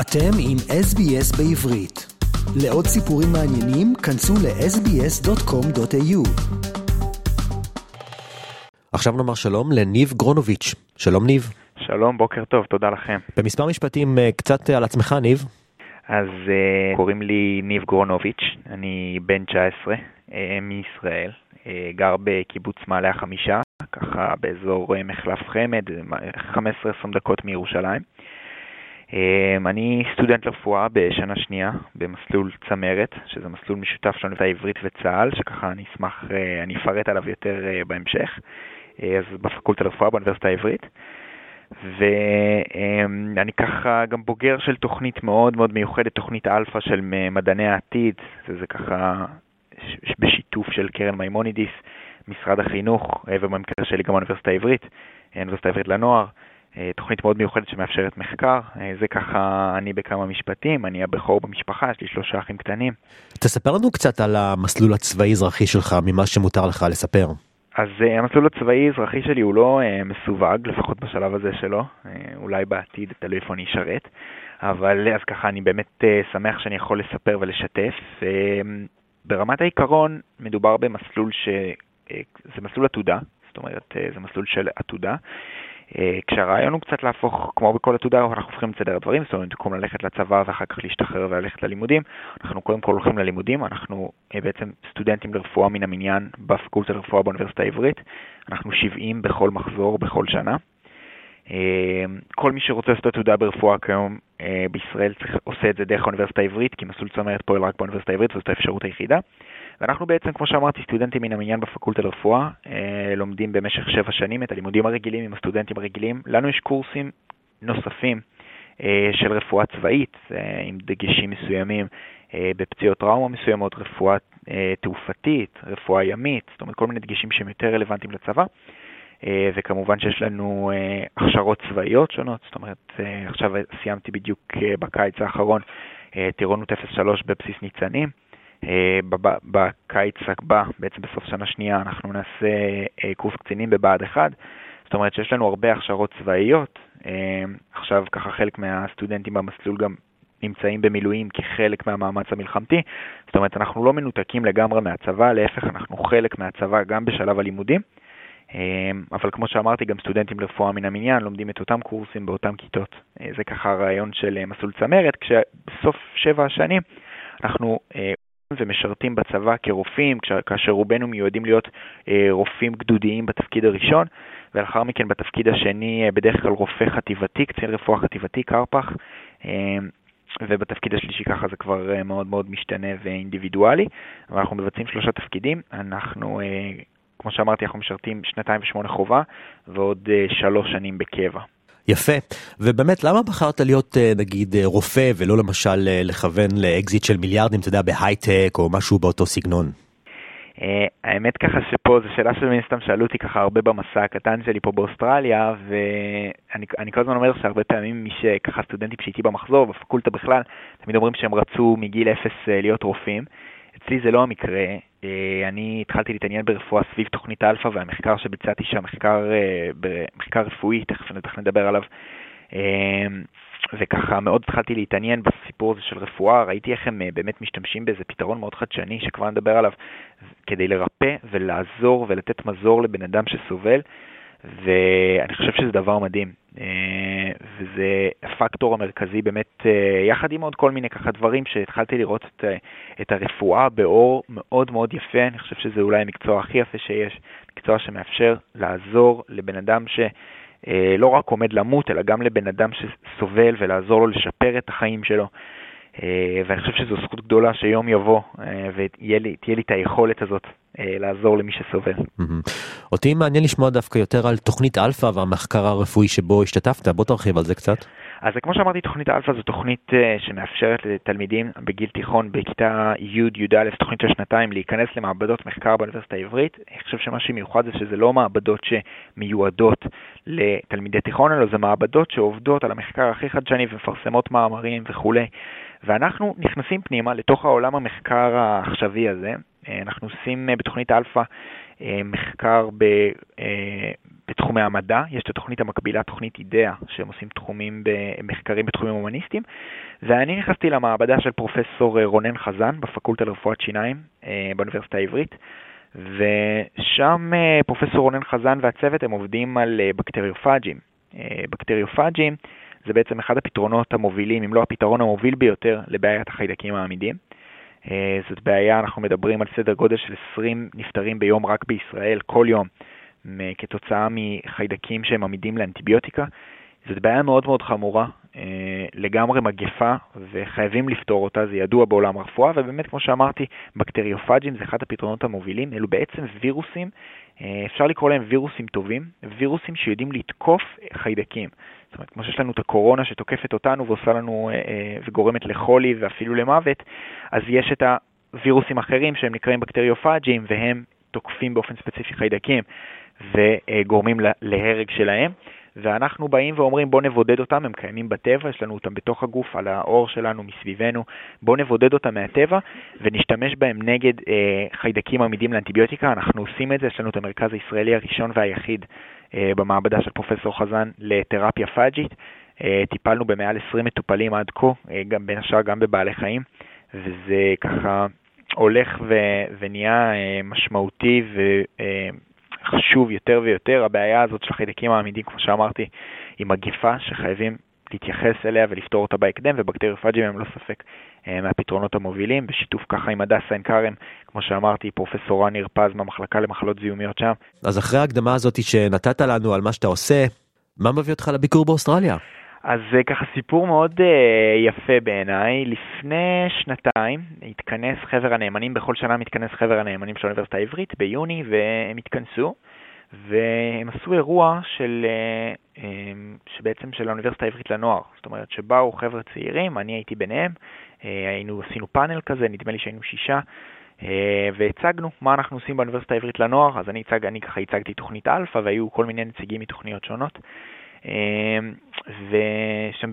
אתם עם SBS בעברית. לעוד סיפורים מעניינים, כנסו ל-sbs.com.au. עכשיו נאמר שלום לניב גרונוביץ'. שלום ניב. שלום, בוקר טוב, תודה לכם. במספר משפטים אה, קצת על עצמך ניב. אז uh, קוראים לי ניב גרונוביץ', אני בן 19 uh, מישראל, uh, גר בקיבוץ מעלה החמישה, ככה באזור uh, מחלף חמד, 15-20 דקות מירושלים. אמ, אני סטודנט לרפואה בשנה שנייה במסלול צמרת, שזה מסלול משותף של האוניברסיטה העברית וצה"ל, שככה אני אשמח, אה, אני אפרט עליו יותר אה, בהמשך, אה, אז בפקולטה לרפואה באוניברסיטה העברית. ואני ככה גם בוגר של תוכנית מאוד מאוד מיוחדת, תוכנית אלפא של מדעני העתיד, שזה ככה בשיתוף של קרן מימונידיס, משרד החינוך, ובמקרה שלי גם האוניברסיטה העברית, האוניברסיטה העברית לנוער. אה, תוכנית מאוד מיוחדת שמאפשרת מחקר. אה, זה ככה אני בכמה משפטים, אני הבכור במשפחה, יש לי שלושה אחים קטנים. תספר לנו קצת על המסלול הצבאי-אזרחי שלך, ממה שמותר לך לספר. אז uh, המסלול הצבאי-אזרחי שלי הוא לא מסווג, לפחות בשלב הזה שלו, אולי בעתיד, תלוי איפה אני אשרת, אבל אז ככה אני באמת שמח שאני יכול לספר ולשתף. ברמת העיקרון מדובר במסלול ש... זה מסלול עתודה, זאת אומרת, זה מסלול של עתודה. אה, כשהרעיון הוא קצת להפוך, כמו בכל עתודה, אנחנו הופכים לסדר הדברים, זאת אומרת, במקום ללכת לצבא ואחר כך להשתחרר וללכת ללימודים, אנחנו קודם כל הולכים ללימודים, אנחנו אה, בעצם סטודנטים לרפואה מן המניין בפקולטה לרפואה באוניברסיטה העברית, אנחנו 70 בכל מחזור בכל שנה. אה, כל מי שרוצה לעשות תעודה ברפואה כיום בישראל צריך, עושה את זה דרך האוניברסיטה העברית, כי מסלול צמרת פועל רק באוניברסיטה העברית, זאת האפשרות היחידה. ואנחנו בעצם, כמו שאמרתי, סטודנטים מן המניין בפקולטה לרפואה, אה, לומדים במשך שבע שנים את הלימודים הרגילים עם הסטודנטים הרגילים. לנו יש קורסים נוספים אה, של רפואה צבאית, אה, עם דגשים מסוימים בפציעות טראומה מסוימות, רפואה תעופתית, רפואה ימית, זאת אומרת כל מיני דגשים שהם יותר רלוונטיים לצבא. וכמובן שיש לנו הכשרות צבאיות שונות, זאת אומרת, עכשיו סיימתי בדיוק בקיץ האחרון טירונות 03 בבסיס ניצנים. אה, בקיץ הבא, בעצם בסוף שנה שנייה, אנחנו נעשה אה, קורס קצינים בבה"ד 1. זאת אומרת שיש לנו הרבה הכשרות צבאיות. אה, עכשיו ככה חלק מהסטודנטים במסלול גם נמצאים במילואים כחלק מהמאמץ המלחמתי. זאת אומרת, אנחנו לא מנותקים לגמרי מהצבא, להפך, אנחנו חלק מהצבא גם בשלב הלימודים. אבל כמו שאמרתי, גם סטודנטים לרפואה מן המניין לומדים את אותם קורסים באותם כיתות. זה ככה הרעיון של מסלול צמרת, כשבסוף שבע השנים אנחנו ומשרתים בצבא כרופאים, כאשר רובנו מיועדים להיות אה, רופאים גדודיים בתפקיד הראשון, ולאחר מכן בתפקיד השני אה, בדרך כלל רופא חטיבתי, קצין רפואה חטיבתי, קרפ"ח, אה, ובתפקיד השלישי ככה זה כבר מאוד מאוד משתנה ואינדיבידואלי, אבל אנחנו מבצעים שלושה תפקידים, אנחנו, כמו שאמרתי, אנחנו משרתים שנתיים ושמונה חובה ועוד שלוש שנים בקבע. יפה, ובאמת למה בחרת להיות אה, נגיד אה, רופא ולא למשל אה, לכוון לאקזיט של מיליארדים, אתה יודע, בהייטק או משהו באותו סגנון? האמת ככה שפה זו שאלה שמן סתם שאלו אותי ככה הרבה במסע הקטן שלי פה באוסטרליה, ואני כל הזמן אומר שהרבה פעמים מי שככה סטודנטים שאיתי במחזור, בפקולטה בכלל, תמיד אומרים שהם רצו מגיל אפס להיות רופאים. אצלי זה לא המקרה, אני התחלתי להתעניין ברפואה סביב תוכנית אלפא והמחקר שביצעתי שם, מחקר, אה, רפואי, תכף נדבר עליו, אה, וככה מאוד התחלתי להתעניין בסיפור הזה של רפואה, ראיתי איך הם באמת משתמשים באיזה פתרון מאוד חדשני שכבר נדבר עליו, כדי לרפא ולעזור ולתת מזור לבן אדם שסובל, ואני חושב שזה דבר מדהים. אה, וזה הפקטור המרכזי באמת, אה, יחד עם עוד כל מיני ככה דברים שהתחלתי לראות את, אה, את הרפואה באור מאוד מאוד יפה, אני חושב שזה אולי המקצוע הכי יפה שיש, מקצוע שמאפשר לעזור לבן אדם שלא רק עומד למות, אלא גם לבן אדם שסובל ולעזור לו לשפר את החיים שלו. אה, ואני חושב שזו זכות גדולה שיום יבוא אה, ותהיה לי, לי את היכולת הזאת אה, לעזור למי שסובל. אותי מעניין לשמוע דווקא יותר על תוכנית אלפא והמחקר הרפואי שבו השתתפת, בוא תרחיב על זה קצת. אז כמו שאמרתי, תוכנית אלפא זו תוכנית שמאפשרת לתלמידים בגיל תיכון בכיתה י'-י"א, תוכנית של שנתיים, להיכנס למעבדות מחקר באוניברסיטה העברית. אני חושב שמה שמיוחד זה שזה לא מעבדות שמיועדות לתלמידי תיכון, אלא זה מעבדות שעובדות על המחקר הכי חדשני ומפרסמות מאמרים וכולי. ואנחנו נכנסים פנימה לתוך העולם המחקר העכשווי הזה. אה, אנחנו עושים אה, בתוכנית אלפא אה, מחקר ב, בתחומי המדע, יש את התוכנית המקבילה, תוכנית אידאה, שהם עושים תחומים, מחקרים בתחומים הומניסטיים, ואני נכנסתי למעבדה של פרופסור רונן חזן בפקולטה לרפואת שיניים באוניברסיטה העברית, ושם פרופסור רונן חזן והצוות הם עובדים על בקטריופאג'ים. בקטריופאג'ים זה בעצם אחד הפתרונות המובילים, אם לא הפתרון המוביל ביותר, לבעיית החיידקים העמידים. אה, זאת בעיה, אנחנו מדברים על סדר גודל של 20 נפטרים ביום רק בישראל, כל יום, כתוצאה מחיידקים שהם עמידים לאנטיביוטיקה. זאת בעיה מאוד מאוד חמורה, אה, לגמרי מגפה, וחייבים לפתור אותה, זה ידוע בעולם הרפואה, ובאמת, כמו שאמרתי, בקטריופאג'ים זה אחד הפתרונות המובילים, אלו בעצם וירוסים, אה, אפשר לקרוא להם וירוסים טובים, וירוסים שיודעים לתקוף חיידקים. זאת אומרת, כמו שיש לנו את הקורונה שתוקפת אותנו ועושה לנו וגורמת לחולי ואפילו למוות, אז יש את הווירוסים האחרים שהם נקראים בקטריופאג'ים, והם תוקפים באופן ספציפי חיידקים וגורמים להרג שלהם. ואנחנו באים ואומרים בוא נבודד אותם, הם קיימים בטבע, יש לנו אותם בתוך הגוף, על האור שלנו, מסביבנו, בוא נבודד אותם מהטבע ונשתמש בהם נגד אה, חיידקים עמידים לאנטיביוטיקה, אנחנו עושים את זה, יש לנו את המרכז הישראלי הראשון והיחיד אה, במעבדה של פרופסור חזן לתרפיה פאג'ית, אה, טיפלנו במעל 20 מטופלים עד כה, אה, גם, בין השאר גם בבעלי חיים, וזה ככה הולך ו- ונהיה אה, משמעותי ו... חשוב יותר ויותר. הבעיה הזאת של החיידקים העמידים, כמו שאמרתי, היא מגיפה שחייבים להתייחס אליה ולפתור אותה בהקדם, ובקטריופאג'ים הם לא ספק אה, מהפתרונות המובילים, בשיתוף ככה עם הדסה עין כרם, כמו שאמרתי, פרופסור רן פז מהמחלקה למחלות זיהומיות שם. אז אחרי ההקדמה הזאת שנתת לנו על מה שאתה עושה, מה מביא אותך לביקור באוסטרליה? אז זה ככה סיפור מאוד אה, יפה בעיניי. לפני שנתיים התכנס חבר הנאמנים, בכל שנה מתכנס חבר הנאמנים של האוניברסיטה העברית ביוני, והם התכנסו, והם עשו אירוע של, אה, אמ, שבעצם של האוניברסיטה העברית לנוער. זאת אומרת שבאו חבר'ה צעירים, אני הייתי ביניהם, אה, היינו, עשינו פאנל כזה, נדמה לי שהיינו שישה. אה, והצגנו מה אנחנו עושים באוניברסיטה העברית לנוער, אז אני, הצג, אני ככה הצגתי תוכנית אלפא והיו כל מיני נציגים מתוכניות שונות. אמ, ושם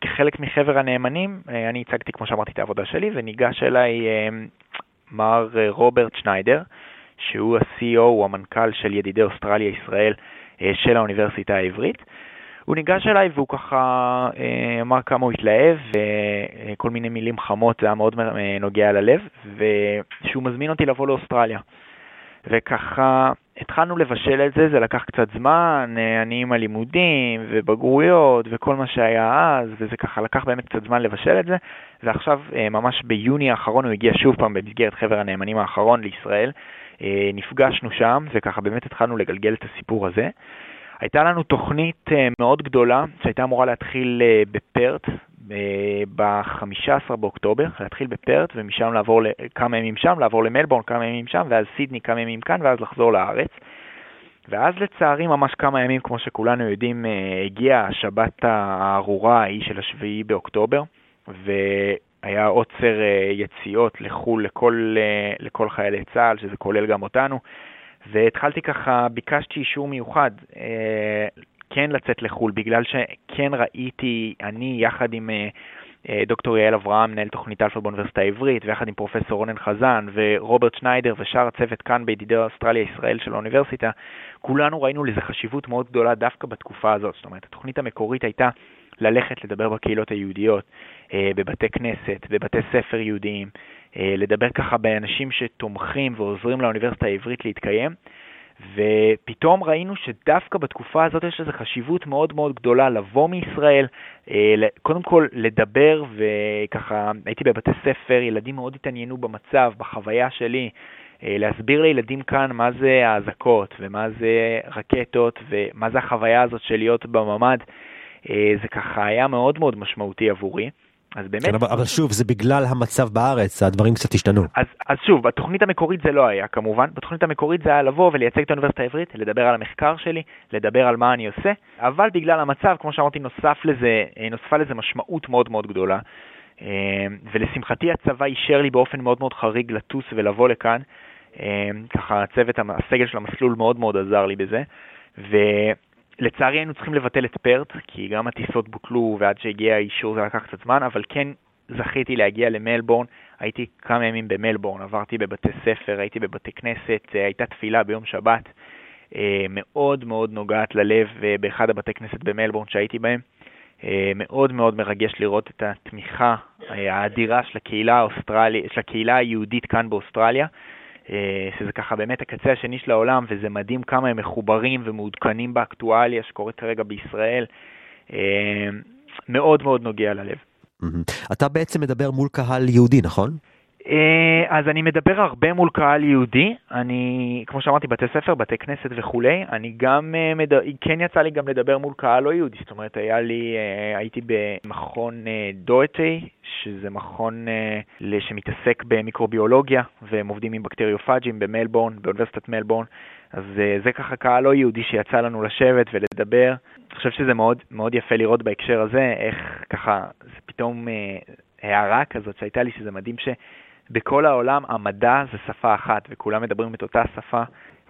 כחלק מחבר הנאמנים, אה, אני הצגתי, כמו שאמרתי, את העבודה שלי, וניגש אליי אמ, מר אה, רוברט שניידר, שהוא ה-CEO, הוא המנכ"ל של ידידי אוסטרליה-ישראל אה, של האוניברסיטה העברית. הוא ניגש אליי והוא ככה אמר כמה הוא התלהב, וכל מיני מילים חמות, זה היה מאוד נוגע ללב, ושהוא מזמין אותי לבוא לאוסטרליה. וככה התחלנו לבשל את זה, זה לקח קצת זמן, אה, אני עם הלימודים ובגרויות וכל מה שהיה אז, וזה ככה לקח באמת קצת זמן לבשל את זה, ועכשיו אה, ממש ביוני האחרון הוא הגיע שוב פעם במסגרת חבר הנאמנים האחרון לישראל, אה, נפגשנו שם וככה באמת התחלנו לגלגל את הסיפור הזה. הייתה לנו תוכנית מאוד גדולה שהייתה אמורה להתחיל בפרט, ב-15 באוקטובר, להתחיל בפרט ומשם לעבור כמה ימים שם, לעבור למלבורן כמה ימים שם, ואז סידני כמה ימים כאן, ואז לחזור לארץ. ואז לצערי ממש כמה ימים, כמו שכולנו יודעים, אה, הגיעה השבת הארורה ההיא של השביעי באוקטובר, והיה עוצר אה, יציאות לחו"ל לכל, אה, לכל חיילי צה"ל, שזה כולל גם אותנו. והתחלתי ככה, ביקשתי אישור מיוחד כן לצאת לחו"ל, בגלל שכן ראיתי, אני יחד עם אה, אה, דוקטור יעל אברהם, מנהל תוכנית אלפא באוניברסיטה העברית, ויחד עם פרופסור רונן חזן ורוברט שניידר ושאר הצוות כאן בידידי אוסטרליה-ישראל של האוניברסיטה, כולנו ראינו לזה חשיבות מאוד גדולה דווקא בתקופה הזאת. זאת אומרת, התוכנית המקורית הייתה ללכת לדבר בקהילות היהודיות, אה, בבתי כנסת, בבתי ספר יהודיים, לדבר ככה באנשים שתומכים ועוזרים לאוניברסיטה העברית להתקיים. ופתאום ראינו שדווקא בתקופה הזאת יש לזה חשיבות מאוד מאוד גדולה לבוא מישראל, אה, קודם כל לדבר, וככה הייתי בבתי ספר, ילדים מאוד התעניינו במצב, בחוויה שלי, אה, להסביר לילדים כאן מה זה האזעקות ומה זה רקטות ומה זה החוויה הזאת של להיות בממ"ד, אה, זה ככה היה מאוד מאוד משמעותי עבורי. אז באמת... כן, אבל שוב, זה בגלל המצב בארץ, הדברים קצת השתנו. אז, אז שוב, בתוכנית המקורית זה לא היה כמובן, בתוכנית המקורית זה היה לבוא ולייצג את האוניברסיטה העברית, לדבר על המחקר שלי, לדבר על מה אני עושה, אבל בגלל המצב, כמו שאמרתי, נוסף לזה, אה, נוספה לזה משמעות מאוד מאוד גדולה, אה, ולשמחתי הצבא אישר לי באופן מאוד מאוד חריג לטוס ולבוא לכאן, אה, ככה הצוות, הסגל של המסלול מאוד מאוד עזר לי בזה, ו... לצערי היינו צריכים לבטל את פרט, כי גם הטיסות בוטלו ועד שהגיע האישור זה לקח קצת זמן, אבל כן זכיתי להגיע למלבורן, הייתי כמה ימים במלבורן, עברתי בבתי ספר, הייתי בבתי כנסת, הייתה תפילה ביום שבת, מאוד מאוד נוגעת ללב באחד הבתי כנסת במלבורן שהייתי בהם. מאוד מאוד מרגש לראות את התמיכה האדירה של הקהילה, האוסטרלי, של הקהילה היהודית כאן באוסטרליה. שזה ככה באמת הקצה השני של העולם, וזה מדהים כמה הם מחוברים ומעודכנים באקטואליה שקורית כרגע בישראל. מאוד מאוד נוגע ללב. אתה בעצם מדבר מול קהל יהודי, נכון? אה, אז אני מדבר הרבה מול קהל יהודי, אני, כמו שאמרתי, בתי ספר, בתי כנסת וכולי, אני גם, אה, כן יצא לי גם לדבר מול קהל לא יהודי, זאת אומרת, היה לי, אה, הייתי במכון דואטי, שזה מכון שמתעסק במיקרוביולוגיה, והם עובדים עם בקטריופאג'ים במלבורן, באוניברסיטת מלבורן, אז זה ככה קהל לא יהודי שיצא לנו לשבת ולדבר. אני חושב שזה מאוד, מאוד יפה לראות בהקשר הזה, איך ככה, זה פתאום הערה כזאת שהייתה לי, שזה מדהים ש... בכל העולם המדע זה שפה אחת, וכולם מדברים את אותה שפה,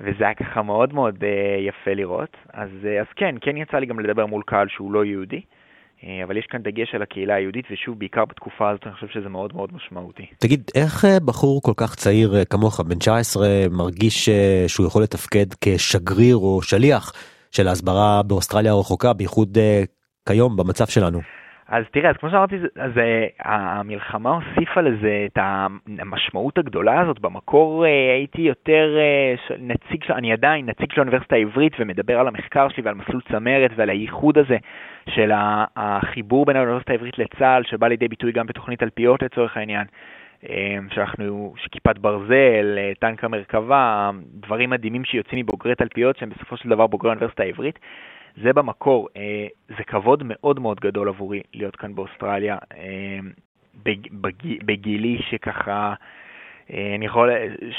וזה היה ככה מאוד מאוד uh, יפה לראות. אז, uh, אז כן, כן יצא לי גם לדבר מול קהל שהוא לא יהודי, uh, אבל יש כאן דגש על הקהילה היהודית, ושוב, בעיקר בתקופה הזאת אני חושב שזה מאוד מאוד משמעותי. תגיד, איך uh, בחור כל כך צעיר uh, כמוך, בן 19, מרגיש uh, שהוא יכול לתפקד כשגריר או שליח של ההסברה באוסטרליה הרחוקה, בייחוד uh, כיום במצב שלנו? אז תראה, אז כמו שאמרתי, אז uh, המלחמה הוסיפה לזה את המשמעות הגדולה הזאת. במקור uh, הייתי יותר uh, נציג, אני עדיין נציג של האוניברסיטה העברית ומדבר על המחקר שלי ועל מסלול צמרת ועל הייחוד הזה של החיבור בין האוניברסיטה העברית לצה"ל, שבא לידי ביטוי גם בתוכנית אלפיות לצורך העניין. שאנחנו, שכיפת ברזל, טנק המרכבה, דברים מדהימים שיוצאים מבוגרי תלפיות שהם בסופו של דבר בוגרי האוניברסיטה העברית. זה במקור, אה, זה כבוד מאוד מאוד גדול עבורי להיות כאן באוסטרליה, אה, בגילי שככה, אה, אני יכול,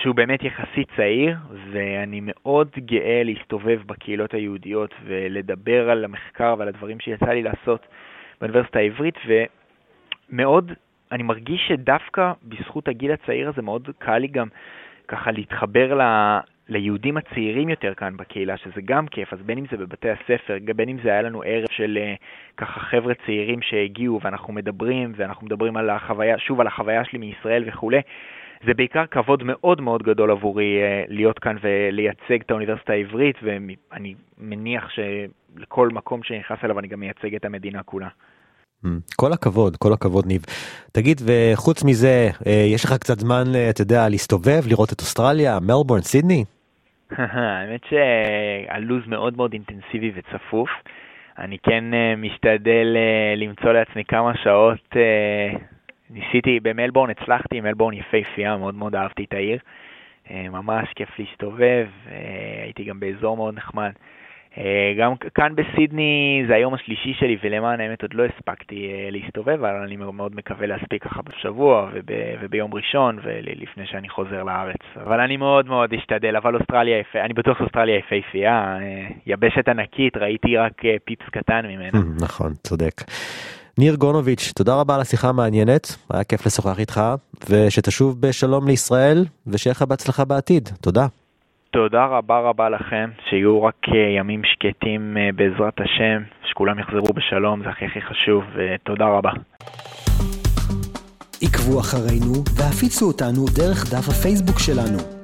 שהוא באמת יחסית צעיר, ואני מאוד גאה להסתובב בקהילות היהודיות ולדבר על המחקר ועל הדברים שיצא לי לעשות באוניברסיטה העברית, ומאוד, אני מרגיש שדווקא בזכות הגיל הצעיר הזה מאוד קל לי גם ככה להתחבר ליהודים הצעירים יותר כאן בקהילה, שזה גם כיף, אז בין אם זה בבתי הספר, בין אם זה היה לנו ערב של אה, ככה חבר'ה צעירים שהגיעו ואנחנו מדברים, ואנחנו מדברים על החוויה, שוב על החוויה שלי מישראל וכולי, זה בעיקר כבוד מאוד מאוד גדול עבורי אה, להיות כאן ולייצג את האוניברסיטה העברית, ואני מניח שלכל מקום שנכנס אליו אני גם מייצג את המדינה כולה. Mm. כל הכבוד כל הכבוד ניב. תגיד וחוץ מזה אה, יש לך קצת זמן אתה יודע להסתובב לראות את אוסטרליה מלבורן סידני. האמת שהלו"ז מאוד מאוד אינטנסיבי וצפוף. אני כן אה, משתדל אה, למצוא לעצמי כמה שעות. אה, ניסיתי במלבורן, הצלחתי, מלבורן יפהפייה, מאוד מאוד אהבתי את העיר. ממש כיף להסתובב, הייתי גם באזור מאוד נחמד. אה, גם כאן בסידני זה היום השלישי שלי, ולמען האמת עוד לא הספקתי אה, להסתובב, אבל אני מאוד מקווה להספיק ככה בשבוע וב, וביום ראשון, ולפני שאני חוזר לארץ. אבל אני מאוד מאוד אשתדל, אבל אוסטרליה יפה, אני בטוח שאוסטרליה יפהפייה, אה, יבשת ענקית, ראיתי רק פיפס קטן ממנה. נכון, צודק. ניר גונוביץ', תודה רבה על השיחה המעניינת, היה כיף לשוחח איתך, ושתשוב בשלום לישראל, ושיהיה לך בהצלחה בעתיד. תודה. תודה רבה רבה לכם, שיהיו רק אה, ימים שקטים אה, בעזרת השם, שכולם יחזרו בשלום, זה הכי הכי חשוב, ותודה רבה. עקבו אחרינו והפיצו אותנו דרך דף הפייסבוק שלנו.